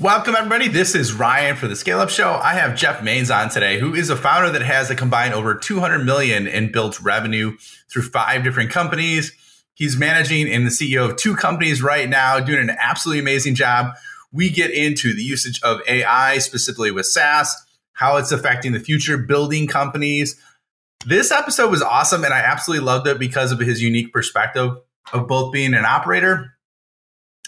Welcome, everybody. This is Ryan for the Scale Up Show. I have Jeff Mains on today, who is a founder that has a combined over 200 million in built revenue through five different companies. He's managing and the CEO of two companies right now, doing an absolutely amazing job. We get into the usage of AI, specifically with SaaS, how it's affecting the future, building companies. This episode was awesome, and I absolutely loved it because of his unique perspective of both being an operator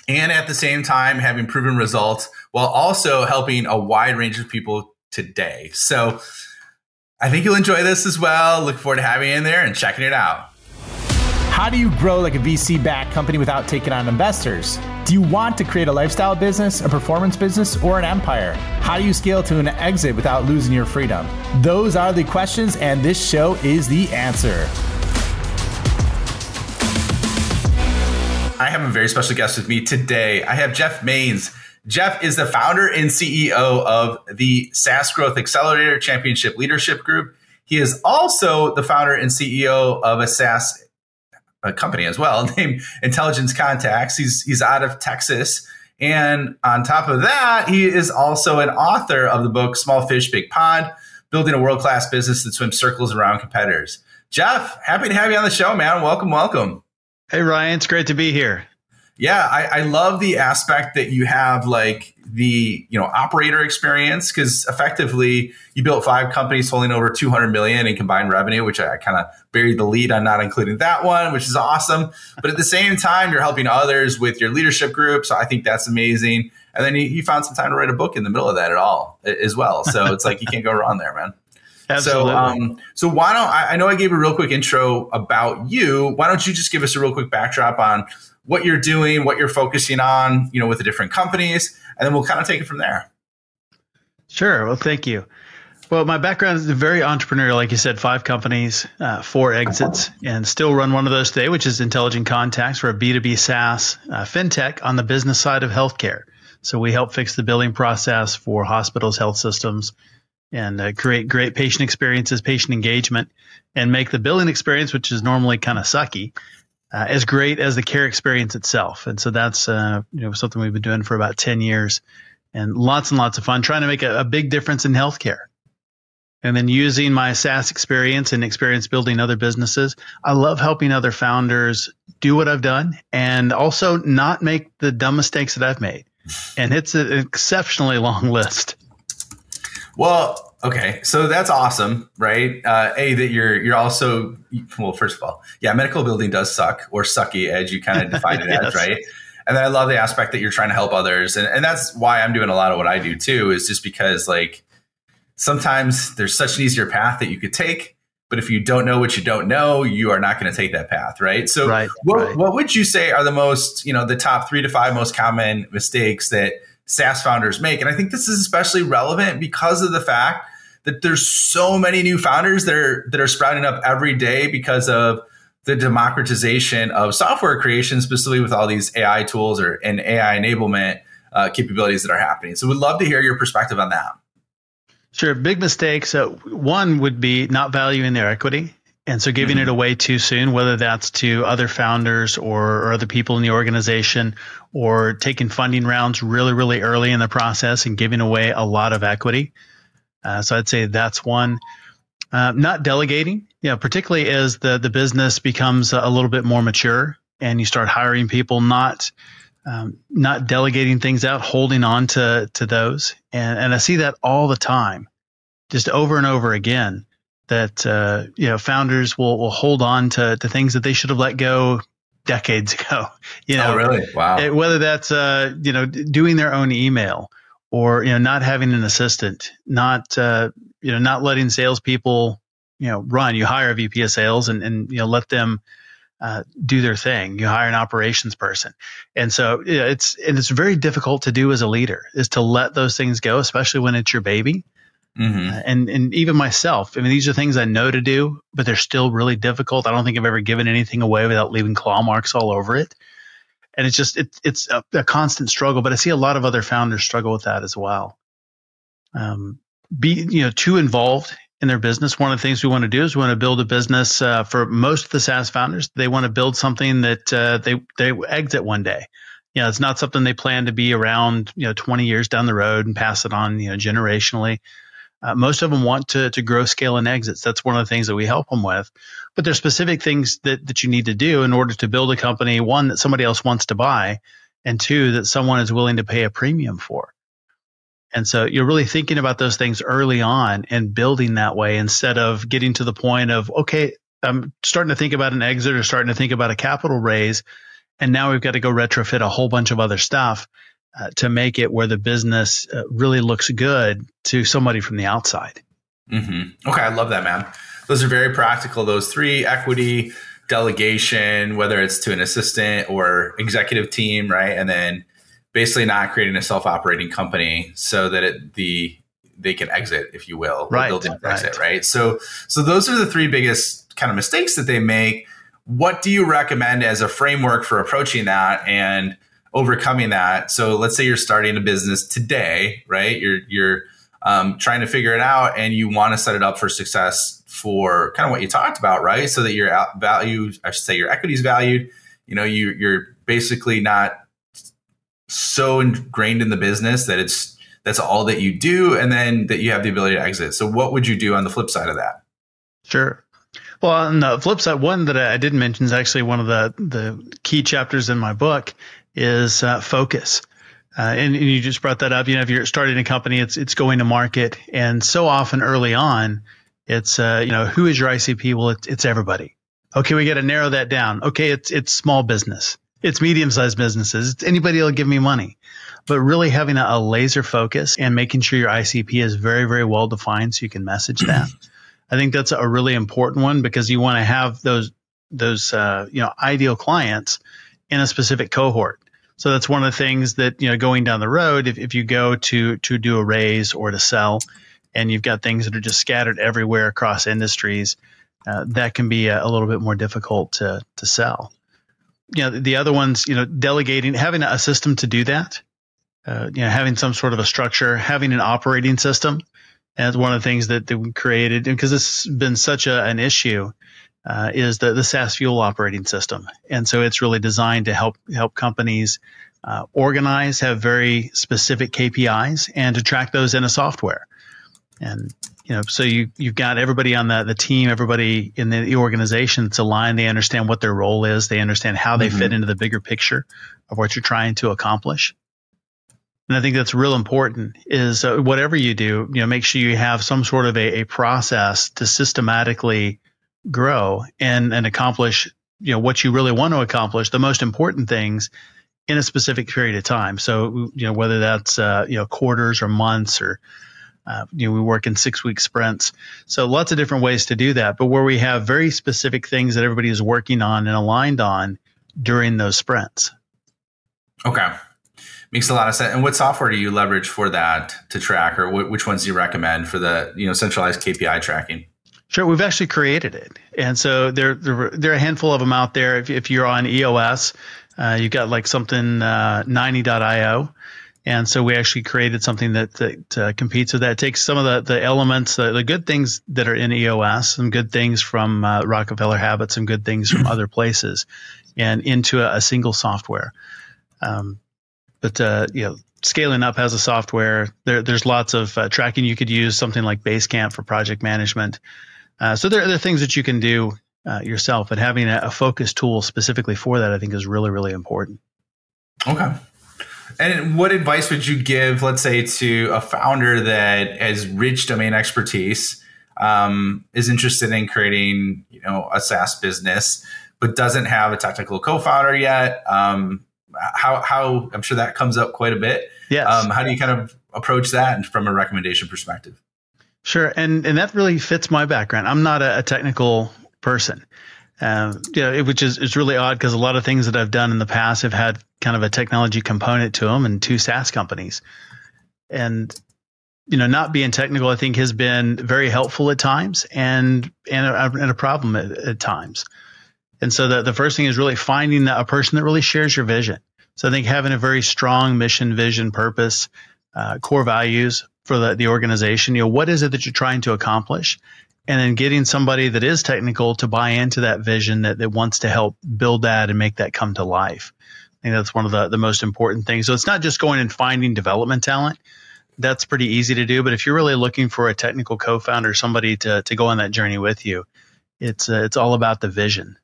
and at the same time having proven results while also helping a wide range of people today. So I think you'll enjoy this as well. Look forward to having you in there and checking it out. How do you grow like a VC backed company without taking on investors? Do you want to create a lifestyle business, a performance business, or an empire? How do you scale to an exit without losing your freedom? Those are the questions, and this show is the answer. I have a very special guest with me today. I have Jeff Mains. Jeff is the founder and CEO of the SaaS Growth Accelerator Championship Leadership Group. He is also the founder and CEO of a SaaS a company as well named Intelligent Contacts. He's he's out of Texas. And on top of that, he is also an author of the book Small Fish, Big Pond, building a world-class business that swims circles around competitors. Jeff, happy to have you on the show, man. Welcome, welcome. Hey, Ryan, it's great to be here. Yeah, I, I love the aspect that you have like the you know operator experience because effectively you built five companies totaling over 200 million in combined revenue which i, I kind of buried the lead on not including that one which is awesome. But at the same time you're helping others with your leadership group so i think that's amazing. And then you, you found some time to write a book in the middle of that at all as well. So it's like you can't go wrong there man Absolutely. So, um, so why don't I, I know I gave a real quick intro about you. Why don't you just give us a real quick backdrop on what you're doing, what you're focusing on, you know, with the different companies, and then we'll kind of take it from there. Sure. Well, thank you. Well, my background is very entrepreneurial. Like you said, five companies, uh, four exits, and still run one of those today, which is Intelligent Contacts. for a B2B SaaS uh, fintech on the business side of healthcare. So we help fix the billing process for hospitals, health systems, and uh, create great patient experiences, patient engagement, and make the billing experience, which is normally kind of sucky, uh, as great as the care experience itself. And so that's uh, you know something we've been doing for about ten years, and lots and lots of fun trying to make a, a big difference in healthcare. And then using my SaaS experience and experience building other businesses, I love helping other founders do what I've done and also not make the dumb mistakes that I've made. And it's an exceptionally long list. Well, okay, so that's awesome, right? Uh, a that you're you're also well. First of all, yeah, medical building does suck or sucky, as you kind of define it yes. as, right? And then I love the aspect that you're trying to help others, and and that's why I'm doing a lot of what I do too. Is just because like sometimes there's such an easier path that you could take, but if you don't know what you don't know, you are not going to take that path, right? So, right, what right. what would you say are the most you know the top three to five most common mistakes that SaaS founders make. And I think this is especially relevant because of the fact that there's so many new founders that are that are sprouting up every day because of the democratization of software creation, specifically with all these AI tools or and AI enablement uh, capabilities that are happening. So, we'd love to hear your perspective on that. Sure. Big mistakes. So one would be not valuing their equity. And so giving mm-hmm. it away too soon, whether that's to other founders or, or, other people in the organization, or taking funding rounds really, really early in the process and giving away a lot of equity. Uh, so I'd say that's one. Uh, not delegating, you know, particularly as the, the business becomes a little bit more mature and you start hiring people, not um, not delegating things out, holding on to to those. And, and I see that all the time, just over and over again that uh, you know founders will will hold on to to things that they should have let go decades ago. You know, oh, really? Wow. It, whether that's uh, you know doing their own email or you know not having an assistant, not uh, you know not letting salespeople you know run. You hire a VP of sales and and you know let them. Uh, do their thing. You hire an operations person, and so you know, it's and it's very difficult to do as a leader is to let those things go, especially when it's your baby. Mm-hmm. Uh, and and even myself, I mean, these are things I know to do, but they're still really difficult. I don't think I've ever given anything away without leaving claw marks all over it. And it's just it, it's a, a constant struggle. But I see a lot of other founders struggle with that as well. Um, be you know too involved in their business. One of the things we want to do is we want to build a business uh, for most of the SaaS founders. They want to build something that uh, they they exit one day. You know, it's not something they plan to be around, you know, 20 years down the road and pass it on, you know, generationally. Uh, most of them want to, to grow, scale, and exits. That's one of the things that we help them with. But there's specific things that, that you need to do in order to build a company, one, that somebody else wants to buy, and two, that someone is willing to pay a premium for. And so you're really thinking about those things early on and building that way instead of getting to the point of, okay, I'm starting to think about an exit or starting to think about a capital raise. And now we've got to go retrofit a whole bunch of other stuff uh, to make it where the business uh, really looks good to somebody from the outside. Mm-hmm. Okay, I love that, man. Those are very practical. Those three equity, delegation, whether it's to an assistant or executive team, right? And then basically not creating a self-operating company so that it, the they can exit, if you will, right, building right. exit, right? So, so those are the three biggest kind of mistakes that they make. What do you recommend as a framework for approaching that and overcoming that? So, let's say you're starting a business today, right? You're you're um, trying to figure it out, and you want to set it up for success for kind of what you talked about, right? So that your value, I should say, your equity is valued. You know, you you're basically not so ingrained in the business that it's that's all that you do and then that you have the ability to exit so what would you do on the flip side of that sure well on the flip side one that i didn't mention is actually one of the the key chapters in my book is uh, focus uh, and, and, you just brought that up you know if you're starting a company it's it's going to market and so often early on it's uh, you know who is your icp well it's, it's everybody okay we got to narrow that down okay it's it's small business it's medium sized businesses. It's anybody will give me money. But really having a, a, laser focus and making sure your ICP is very, very well defined so you can message that. I think that's a really important one because you want to have those those uh, you know ideal clients in a specific cohort. So that's one of the things that you know going down the road, if, if you go to to do a raise or to sell, and you've got things that are just scattered everywhere across industries, uh, that can be a, a, little bit more difficult to to sell you know, the other ones, you know, delegating, having a system to do that, uh, you know, having some sort of a structure, having an operating system. And one of the things that, that we created, because has been such a, an issue, uh, is the, the SaaS Fuel operating system. And so it's really designed to help help companies uh, organize, have very specific KPIs, and to track those in a software. And you know, so you you've got everybody on the the team, everybody in the, the organization that's aligned. They understand what their role is. They understand how they mm-hmm. fit into the bigger picture of what you're trying to accomplish. And I think that's real important. Is uh, whatever you do, you know, make sure you have some sort of a, a process to systematically grow and and accomplish you know what you really want to accomplish. The most important things in a specific period of time. So you know whether that's uh, you know quarters or months or uh, you know, we work in six week sprints. So lots of different ways to do that. But where we have very specific things that everybody is working on and aligned on during those sprints. Okay. Makes a lot of sense. And what software do you leverage for that to track, or wh- which ones do you recommend for the you know centralized KPI tracking? Sure, we've actually created it, and so there there, there are a handful of them out there. If, if you're on EOS, uh, you've got like something uh, 90.io, and so we actually created something that, that uh, competes with that. It takes some of the, the elements, uh, the good things that are in EOS, some good things from uh, Rockefeller Habits, some good things from other places, and into a, a single software. Um, but uh, you know, scaling up has a software. There, there's lots of uh, tracking you could use, something like Basecamp for project management. Uh, so there, are things that you can do yourself, but having a, a focus tool specifically for that, I think, is really, really important. Okay. And what advice would you give, let's say, to a founder that has rich domain expertise, um, is interested in creating, you know, a SaaS business, but doesn't have a technical co-founder yet? Um, how, how I'm sure that comes up quite a bit. Yes. Um, how do you kind of approach that from a recommendation perspective? Sure, and and that really fits my background. I'm not a, a technical person. Uh, you know, which is, is really odd because a lot of things that I've done in the past have had kind of a technology component to them and two SaaS companies. And, you know, not being technical, I think has been very helpful at times and, and a, and a problem at, at times. And so the, the first thing is really finding a person that really shares your vision. So I think having a very strong mission, vision, purpose, uh, core values for the, the organization, you know, what is it that you're trying to accomplish? and then getting somebody that is technical to buy into that vision that, that wants to help build that and make that come to life. I think that's one of the, the most important things. So it's not just going and finding development talent. That's pretty easy to do. But if you're really looking for a technical co-founder, somebody to, to go on that journey with you, it's uh, it's all about the vision.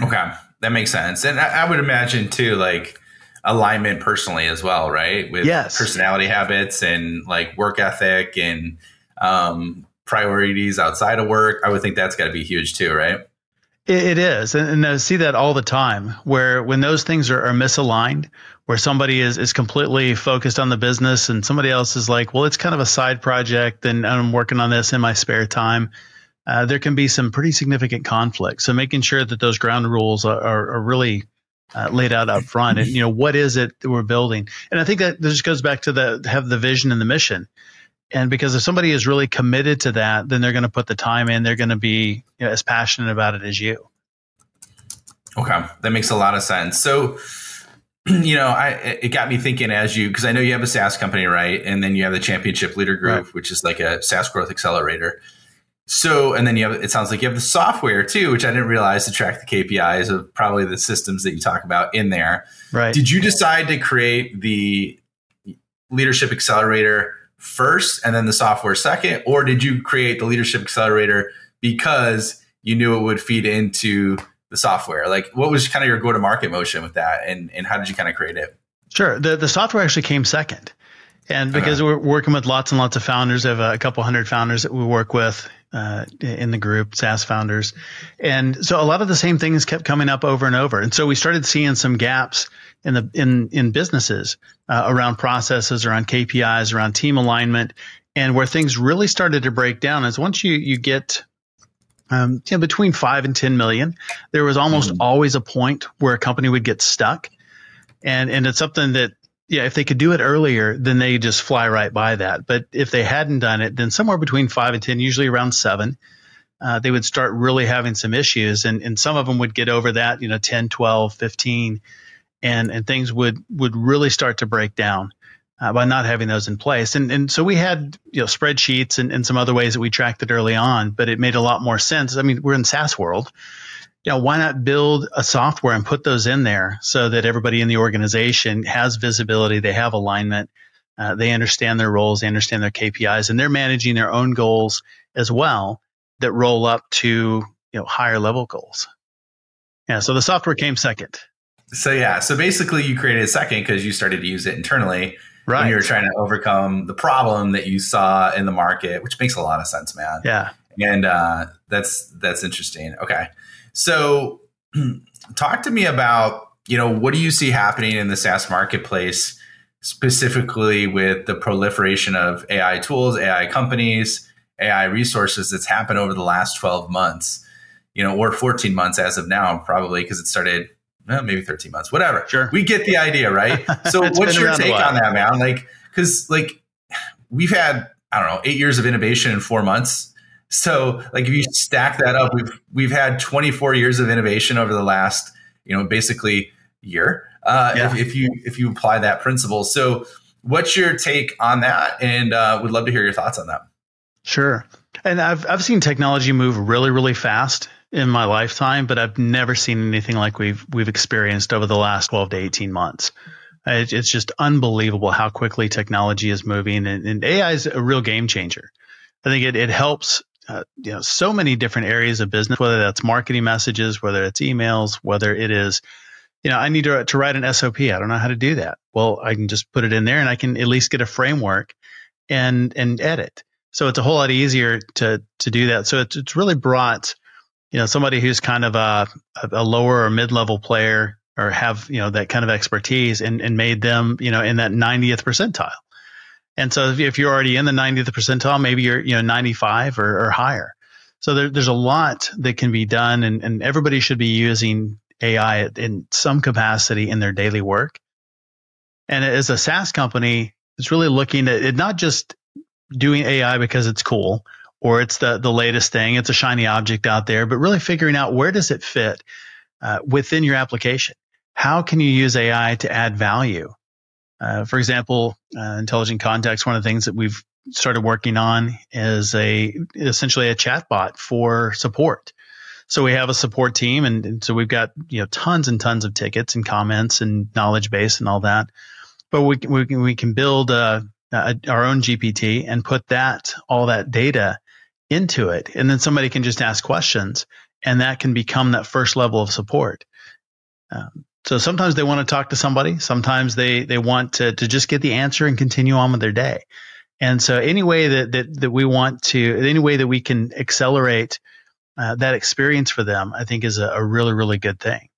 Okay, that makes sense. And I, I would imagine too, like alignment personally as well, right? With yes. personality habits and like work ethic and um, priorities outside of work. I would think that's got to be huge too, right? It is, and, I see that all the time. Where when those things are, are, misaligned, where somebody is is completely focused on the business, and somebody else is like, "Well, it's kind of a side project, and I'm working on this in my spare time." Uh, there can be some pretty significant conflict. So making sure that those ground rules are, are, are really uh, laid out up front, and you know what is it that we're building, and I think that this goes back to the have the vision and the mission and because if somebody is really committed to that, then they're going to put the time in. They're going to be you know, as passionate about it as you. Okay, that makes a lot of sense. So, you know, I it got me thinking as you because I know you have a SaaS company, right? And then you have the Championship Leader Group, right. which is like a SaaS growth accelerator. So, and then you have it sounds like you have the software too, which I didn't realize to track the KPIs of probably the systems that you talk about in there. Right. Did you decide to create the Leadership Accelerator? first and then the software second? Or did you create the Leadership Accelerator because you knew it would feed into the software? Like, what was kind of your go to market motion with that? And, and how did you kind of create it? Sure. The, the software actually came second. And because okay. we're working with lots and lots of founders, I have a couple hundred founders that we work with uh, in the group, SaaS founders. And so a lot of the same things kept coming up over and over. And so we started seeing some gaps in the in in businesses uh, around processes, around KPIs, around team alignment, and where things really started to break down is once you you get um, you know, between five and ten million, there was almost mm-hmm. always a point where a company would get stuck, and and it's something that yeah, if they could do it earlier, then they just fly right by that. But if they hadn't done it, then somewhere between five and ten, usually around seven. Uh, they would start really having some issues and, and some of them would get over that, you know, 10, 12, 15 and and things would would really start to break down uh, by not having those in place. And and so we had you know spreadsheets and, and some other ways that we tracked it early on, but it made a lot more sense. I mean, we're in SaaS world. You know, why not build a software and put those in there so that everybody in the organization has visibility, they have alignment, uh, they understand their roles, they understand their KPIs, and they're managing their own goals as well that roll up to you know higher level goals. Yeah, so the software came second. So yeah, so basically you created a second because you started to use it internally. Right. And you were trying to overcome the problem that you saw in the market, which makes a lot of sense, man. Yeah. And uh, that's that's interesting. Okay. So talk to me about, you know, what do you see happening in the SaaS marketplace specifically with the proliferation of AI tools, AI companies, AI resources that's happened over the last 12 months, you know, or 14 months as of now, probably because it started well, maybe 13 months, whatever. Sure. We get the idea, right? So what's your take on that, man? Like, cause like we've had, I don't know, eight years of innovation in four months. So like if you stack that up, we've, we've had 24 years of innovation over the last, you know, basically year. Uh, yeah. if, if you, if you apply that principle. So what's your take on that? And uh, would love to hear your thoughts on that. Sure. And I've, I've seen technology move really, really fast in my lifetime, but I've never seen anything like we've we've experienced over the last 12 to 18 months. it's just unbelievable how quickly technology is moving, and, and AI is a real game changer. I think it, it helps uh, you know so many different areas of business, whether that's marketing messages, whether it's emails, whether it is you know I need to to write an SOP. I don't know how to do that. Well, I can just put it in there, and I can at least get a framework and and edit. So it's a whole lot easier to to do that. So it's it's really brought you know somebody who's kind of a, a lower or mid level player or have you know that kind of expertise and, and made them you know in that 90th percentile and so if, you're already in the 90th percentile maybe you're you know 95 or, or higher so there, there's a lot that can be done and, and everybody should be using ai in some capacity in their daily work and as a saas company it's really looking at it not just doing ai because it's cool or it's the the latest thing. It's a shiny object out there, but really figuring out where does it fit uh, within your application. How can you use AI to add value? Uh, for example, uh, Intelligent Contacts. One of the things that we've started working on is a essentially a chatbot for support. So we have a support team, and, and, so we've got you know tons and tons of tickets and comments and knowledge base and all that. But we we can, we can build uh, a, our own GPT and put that all that data into it, and then somebody can just ask questions, and that can become that first level of support. Um, so sometimes they want to talk to somebody. Sometimes they they want to to just get the answer and continue on with their day. And so any way that that, that we want to, any way that we can accelerate uh, that experience for them, I think is a, a, really really good thing.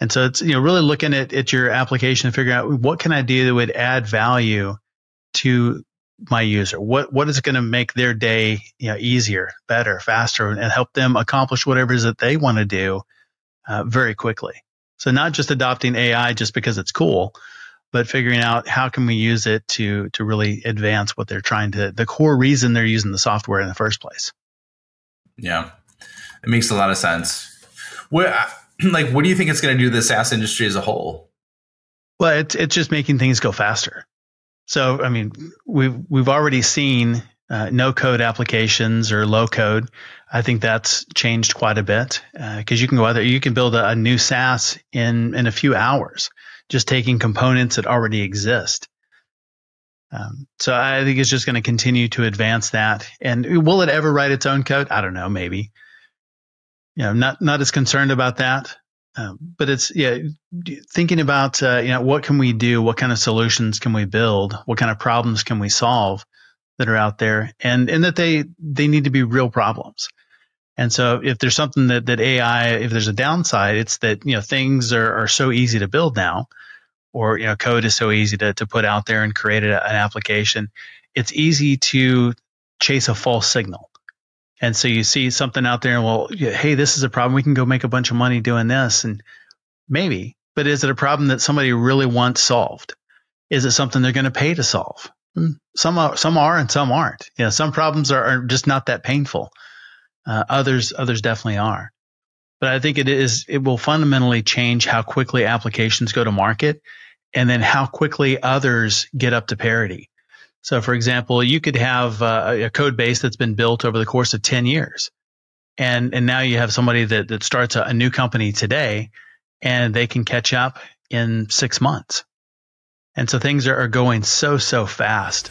And so it's you know really looking at at your application and figuring out what can I do that would add value to my user. What what is going to make their day you know easier, better, faster, and help them accomplish whatever it is that they want to do uh, very quickly. So not just adopting AI just because it's cool, but figuring out how can we use it to to really advance what they're trying to the core reason they're using the software in the first place. Yeah. It makes a lot of sense. What like what do you think it's going to do to the SaaS industry as a whole? Well, it's it's just making things go faster. So, I mean, we've we've already seen uh, no code applications or low code. I think that's changed quite a bit because uh, you can go out there, you can build a, a, new SaaS in in a few hours, just taking components that already exist. Um, so I think it's just going to continue to advance that. And will it ever write its own code? I don't know, maybe. You know, not not as concerned about that. Um, but it's yeah, thinking about uh, you know what can we do, what kind of solutions can we build, what kind of problems can we solve that are out there, and and that they they need to be real problems. And so if there's something that, that AI, if there's a downside, it's that, you know, things are, are so easy to build now, or, you know, code is so easy to, to put out there and create a, an application. It's easy to chase a false signal. And so you see something out there and well, hey, this is a problem. We can go make a bunch of money doing this. And maybe, but is it a problem that somebody really wants solved? Is it something they're going to pay to solve? Some are, some are and some aren't. You know, some problems are, are just not that painful. Uh, others, others definitely are. But I think it is, it will fundamentally change how quickly applications go to market and then how quickly others get up to parity. So, for example, you could have uh, a code base that's been built over the course of 10 years. And, and now you have somebody that, that starts a, a new company today and they can catch up in six months. And so things are, going so, so fast.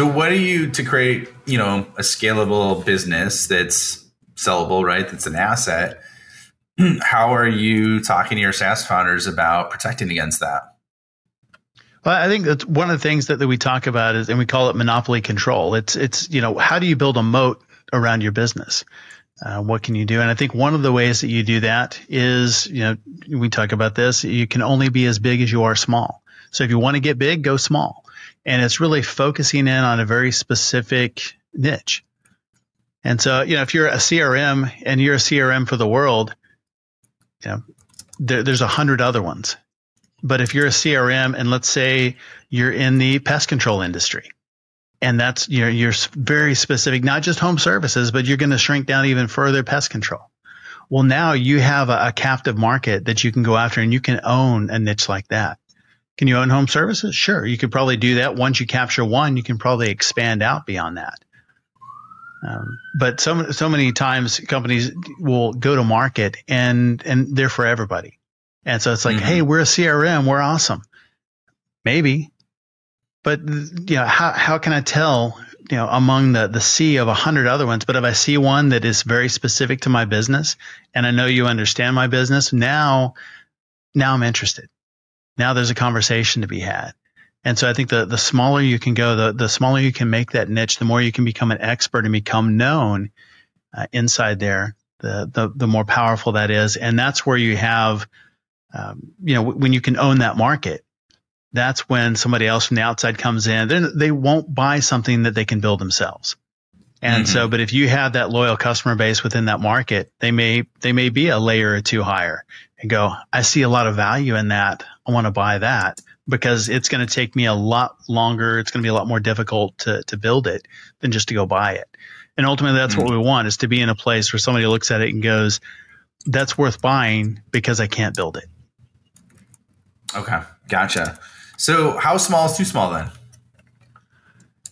So what do you to create, you know, a scalable business that's sellable, right? That's an asset. How are you talking to your SaaS founders about protecting against that? Well, I think that's one of the things that, that we talk about is, and we call it monopoly control. It's, it's, you know, how do you build a moat around your business? Uh, what can you do? And I think one of the ways that you do that is, you know, we talk about this, you can only be as big as you are small. So if you want to get big, go small and it's really focusing in on a very specific niche. And so, you know, if you're a CRM and you're a CRM for the world, you know, there, there's a hundred other ones. But if you're a CRM and let's say you're in the pest control industry, and that's you're you're very specific, not just home services, but you're going to shrink down even further pest control. Well, now you have a, a captive market that you can go after, and you can own a niche like that. Can you own home services? Sure. You could probably do that. Once you capture one, you can probably expand out beyond that. Um, but so so many times companies will go to market and and they're for everybody, and so it's like, mm-hmm. hey, we're a CRM, we're awesome, maybe, but you know how how can I tell you know among the the sea of a hundred other ones? But if I see one that is very specific to my business, and I know you understand my business, now now I'm interested now there's a conversation to be had. And so I think the the smaller you can go, the the smaller you can make that niche, the more you can become an expert and become known uh, inside there. The, the the more powerful that is, and that's where you have um, you know, when you can own that market, that's when somebody else from the outside comes in. Then they won't buy something that they can build themselves. And mm-hmm. so, but if you have that loyal customer base within that market, they may they may be a layer or two higher and go, I see a lot of value in that. I want to buy that because it's going to take me a lot longer. It's going to be a lot more difficult to to build it than just to go buy it. And ultimately, that's mm-hmm. what we want is to be in a place where somebody looks at it and goes, "That's worth buying because I can't build it." Okay, gotcha. So, how small is too small then?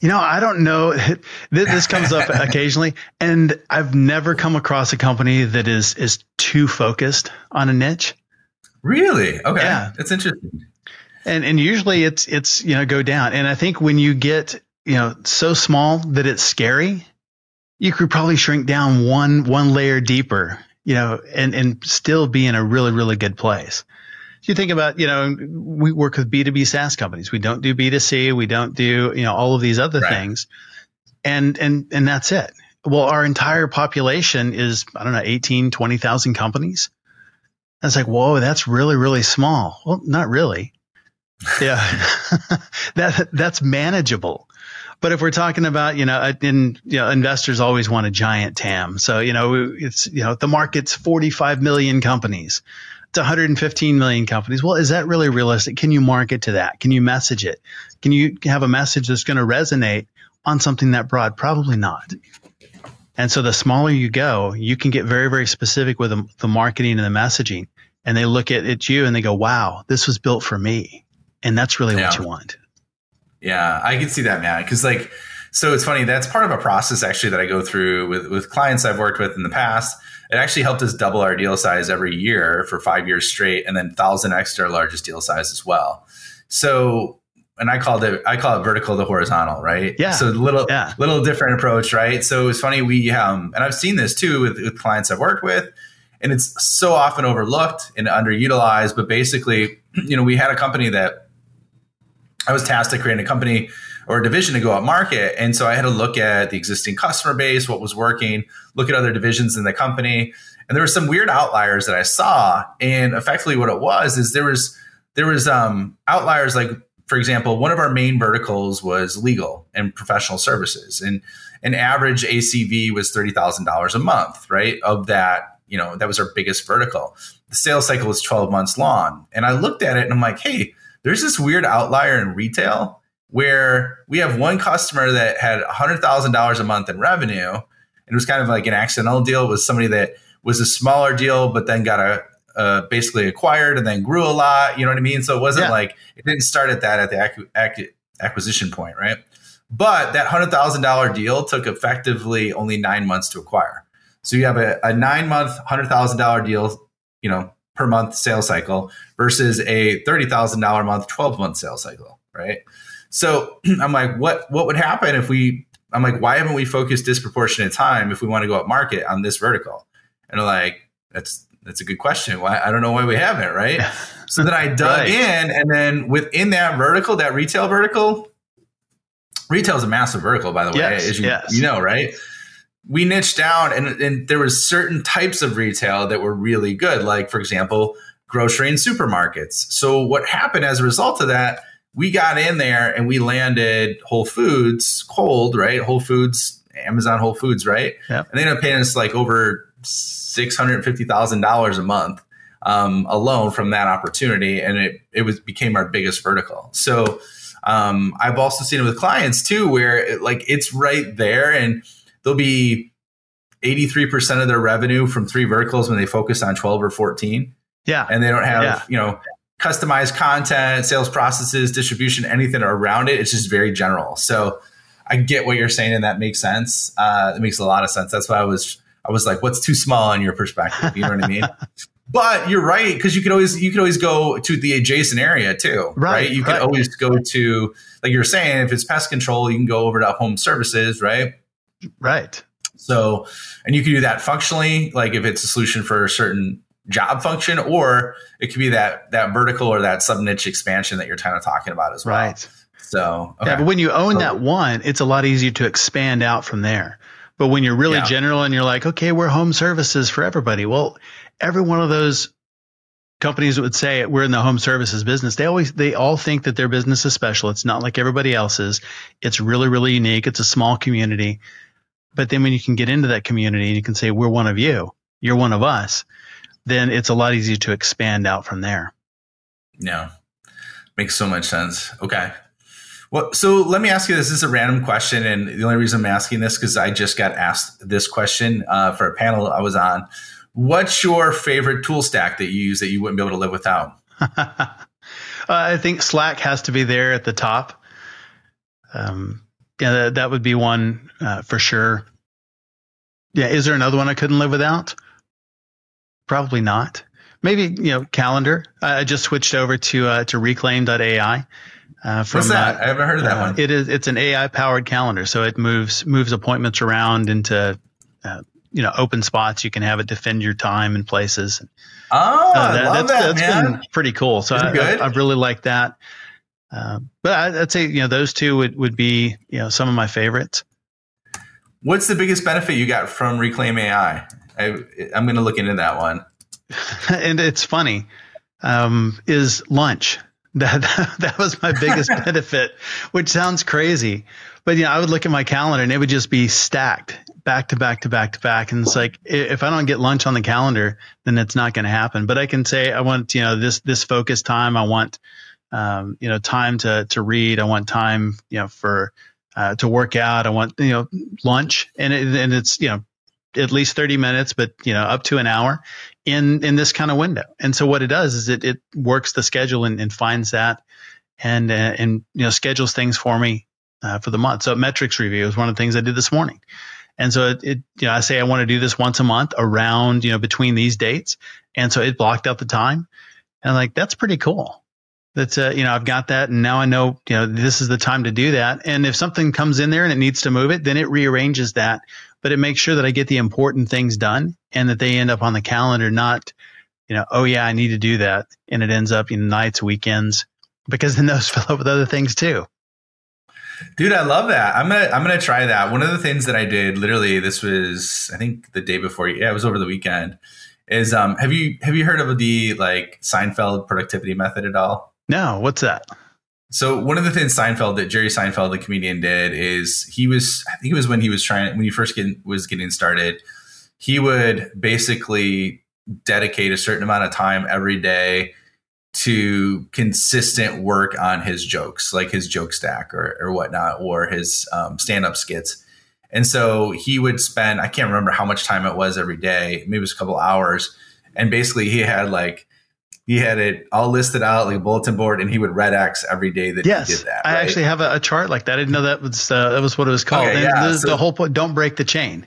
You know, I don't know. This comes up occasionally, and I've never come across a company that is is too focused on a niche. Really? Okay. Yeah, that's interesting. And and usually it's it's you know go down. And I think when you get you know so small that it's scary, you could probably shrink down one one layer deeper. You know, and and still be in a really really good place you think about, you know, we work with B2B SaaS companies. We don't do B2C. We don't do, you know, all of these other right. things. And, and, and that's it. Well, our entire population is, I don't know, 18, 20,000 companies. And it's like, whoa, that's really, really small. Well, not really. Yeah. that, that's manageable. But if we're talking about, you know, in, you know, investors always want a giant TAM. So, you know, it's, you know, the market's 45 million companies to 115 million companies. Well, is that really realistic? Can you market to that? Can you message it? Can you have a message that's going to resonate on something that broad? Probably not. And so the smaller you go, you can get very, very specific with the, the marketing and the messaging. And they look at, at you and they go, wow, this was built for me. And that's really yeah. what you want. Yeah, I can see that, man. Cause like, so it's funny. That's part of a process actually that I go through with, with clients I've worked with in the past it actually helped us double our deal size every year for five years straight, and then thousand extra largest deal size as well. So, and I called it I call it vertical to horizontal, right? Yeah. So a little yeah. little different approach, right? So it's funny we um, and I've seen this too with, with clients I've worked with, and it's so often overlooked and underutilized. But basically, you know, we had a company that I was tasked to create a company or a division to go out market. And so I had to look at the existing customer base, what was working, look at other divisions in the company. And there were some weird outliers that I saw. And effectively what it was is there was there was um, outliers like for example, one of our main verticals was legal and professional services. And an average ACV was $30,000 a month, right? Of that, you know, that was our biggest vertical. The sales cycle was 12 months long. And I looked at it and I'm like, hey, there's this weird outlier in retail where we have one customer that had $100,000 a month in revenue. And it was kind of like an accidental deal with somebody that was a smaller deal, but then got a, uh, basically acquired and then grew a lot. You know what I mean? So it wasn't yeah. like it didn't start at that at the ac- ac- acquisition point, right? But that hundred thousand dollar deal took effectively only nine months to acquire. So you have a, a nine month, hundred thousand dollar deal, you know, per month sales cycle versus a thirty thousand dollar month, twelve month sales cycle, right? So I'm like, what what would happen if we? I'm like, why haven't we focused disproportionate time if we want to go up market on this vertical? And they're like, that's that's a good question. Why I don't know why we haven't, right? so then I dug right. in, and then within that vertical, that retail vertical, retail is a massive vertical, by the way, yes, as you, yes. you know, right? We niched down, and, and there was certain types of retail that were really good, like for example, grocery and supermarkets. So what happened as a result of that? we got in there and we landed Whole Foods cold, right? Whole Foods, Amazon Whole Foods, right? Yep. And they ended up paying us like over six hundred fifty thousand dollars a month um, alone from that opportunity, and it it was became our biggest vertical. So um, I've also seen it with clients too, where it, like it's right there, and there'll be eighty three percent of their revenue from three verticals when they focus on twelve or fourteen. Yeah, and they don't have yeah. you know customized content, sales processes, distribution, anything around it. It's just very general. So I get what you're saying, and that makes sense. Uh, it makes a lot of sense. That's why I was I was like, what's too small in your perspective? You know what I mean? But you're right because you could always you could always go to the adjacent area too, right? right? You could right. always go to like you're saying if it's pest control, you can go over to home services, right? Right. So, and you can do that functionally, like if it's a solution for a certain job function, or it could be that that vertical or that sub niche expansion that you're kind of talking about as well. Right. So okay. yeah, but when you own so, that one, it's a lot easier to expand out from there. But when you're really yeah. general and you're like, okay, we're home services for everybody. Well, every one of those companies would say we're in the home services business, they always they all think that their business is special. It's not like everybody else's. It's really really unique. It's a small community. But then when you can get into that community and you can say we're one of you, you're one of us, then it's a lot easier to expand out from there. Yeah. Makes so much sense. Okay. Well, so let me ask you this. This is a random question. And the only reason I'm asking this because I just got asked this question uh, for a panel I was on. What's your favorite tool stack that you use that you wouldn't be able to live without? uh, I think Slack has to be there at the top. Um, yeah, that, that, would be one uh, for sure. Yeah, is there another one I couldn't live without? Probably not. Maybe you know calendar. I just switched over to uh, to Reclaim.ai. Uh, from, What's that? Uh, I haven't heard of that uh, one. It is. It's an AI powered calendar, so it moves moves appointments around into uh, you know open spots. You can have it defend your time and places. Oh, that, I love that's, that, that's man. been pretty cool. So I, I, I, really like that. Uh, but I, would say you know those two would, would be you know some of my favorites. What's the biggest benefit you got from Reclaim AI? I, am going to look into that one. and it's funny. Um, is lunch that that was my biggest benefit, which sounds crazy, but you know I would look at my calendar and it would just be stacked back to back to back to back, and it's like if I don't get lunch on the calendar, then it's not going to happen. But I can say I want you know this this focus time. I want um, you know time to to read. I want time you know for uh, to work out. I want you know lunch, and it, and it's you know at least 30 minutes, but you know, up to an hour in, in this kind of window. And so what it does is it, it works the schedule and, and finds that and, uh, and, you know, schedules things for me uh, for the month. So metrics review is one of the things I did this morning. And so it, it, you know, I say I want to do this once a month around, you know, between these dates. And so it blocked out the time. And I'm like, that's pretty cool. That's, uh, you know, I've got that. And now I know, you know, this is the time to do that. And if something comes in there and it needs to move it, then it rearranges that but it makes sure that I get the important things done and that they end up on the calendar, not, you know, oh yeah, I need to do that. And it ends up in nights, weekends, because then those fill up with other things too. Dude, I love that. I'm gonna I'm gonna try that. One of the things that I did, literally, this was I think the day before. Yeah, it was over the weekend. Is um have you have you heard of the like Seinfeld productivity method at all? No, what's that? So one of the things Seinfeld that Jerry Seinfeld, the comedian, did is he was I think it was when he was trying when he first get, was getting started, he would basically dedicate a certain amount of time every day to consistent work on his jokes, like his joke stack or, or whatnot, or his um, stand up skits. And so he would spend, I can't remember how much time it was every day, maybe it was a couple hours. And basically, he had like he had it all listed out like a bulletin board, and he would red X every day that yes, he did that. Right? I actually have a, a, chart like that. I didn't know that was uh, that was what it was called. Okay, yeah, so, the whole point: don't break the chain.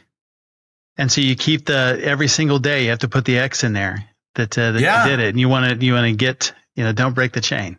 And so you keep the every single day you have to put the X in there that uh, that yeah. you did it, and you want to you want to get you know don't break the chain.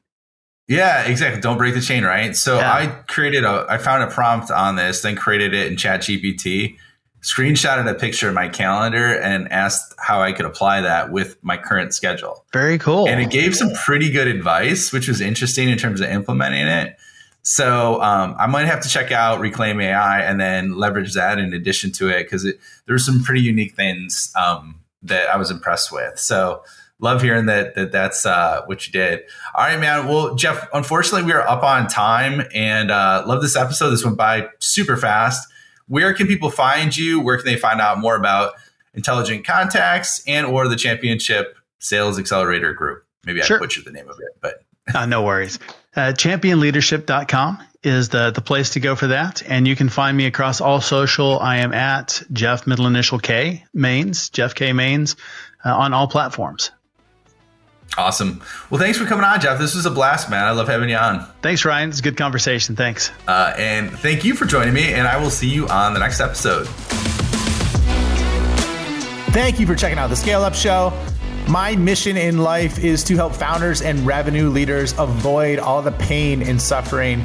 Yeah, exactly. Don't break the chain, right? So yeah. I created a I found a prompt on this, then created it in Chat GPT screenshotted a picture of my calendar and asked how I could apply that with my current schedule. Very cool. And it gave some pretty good advice, which was interesting in terms of implementing it. So um, I might have to check out Reclaim AI and then leverage that in addition to it because there's some pretty unique things um, that I was impressed with. So love hearing that, that that's uh, what you did. All right, man. Well, Jeff, unfortunately, we are up on time and uh, love this episode. This went by super fast where can people find you? Where can they find out more about Intelligent Contacts and or the Championship Sales Accelerator Group? Maybe sure. I butchered the name of it, but uh, no worries. Uh, championleadership.com is the, the place to go for that. And you can find me across all social. I am at Jeff middle initial K Mains, Jeff K Mains uh, on all platforms. Awesome. Well, thanks for coming on, Jeff. This was a blast, man. I love having you on. Thanks, Ryan. It's a good conversation. Thanks. Uh, and thank you for joining me. And I will see you on the next episode. Thank you for checking out the Scale Up Show. My mission in life is to help founders and revenue leaders avoid all the pain and suffering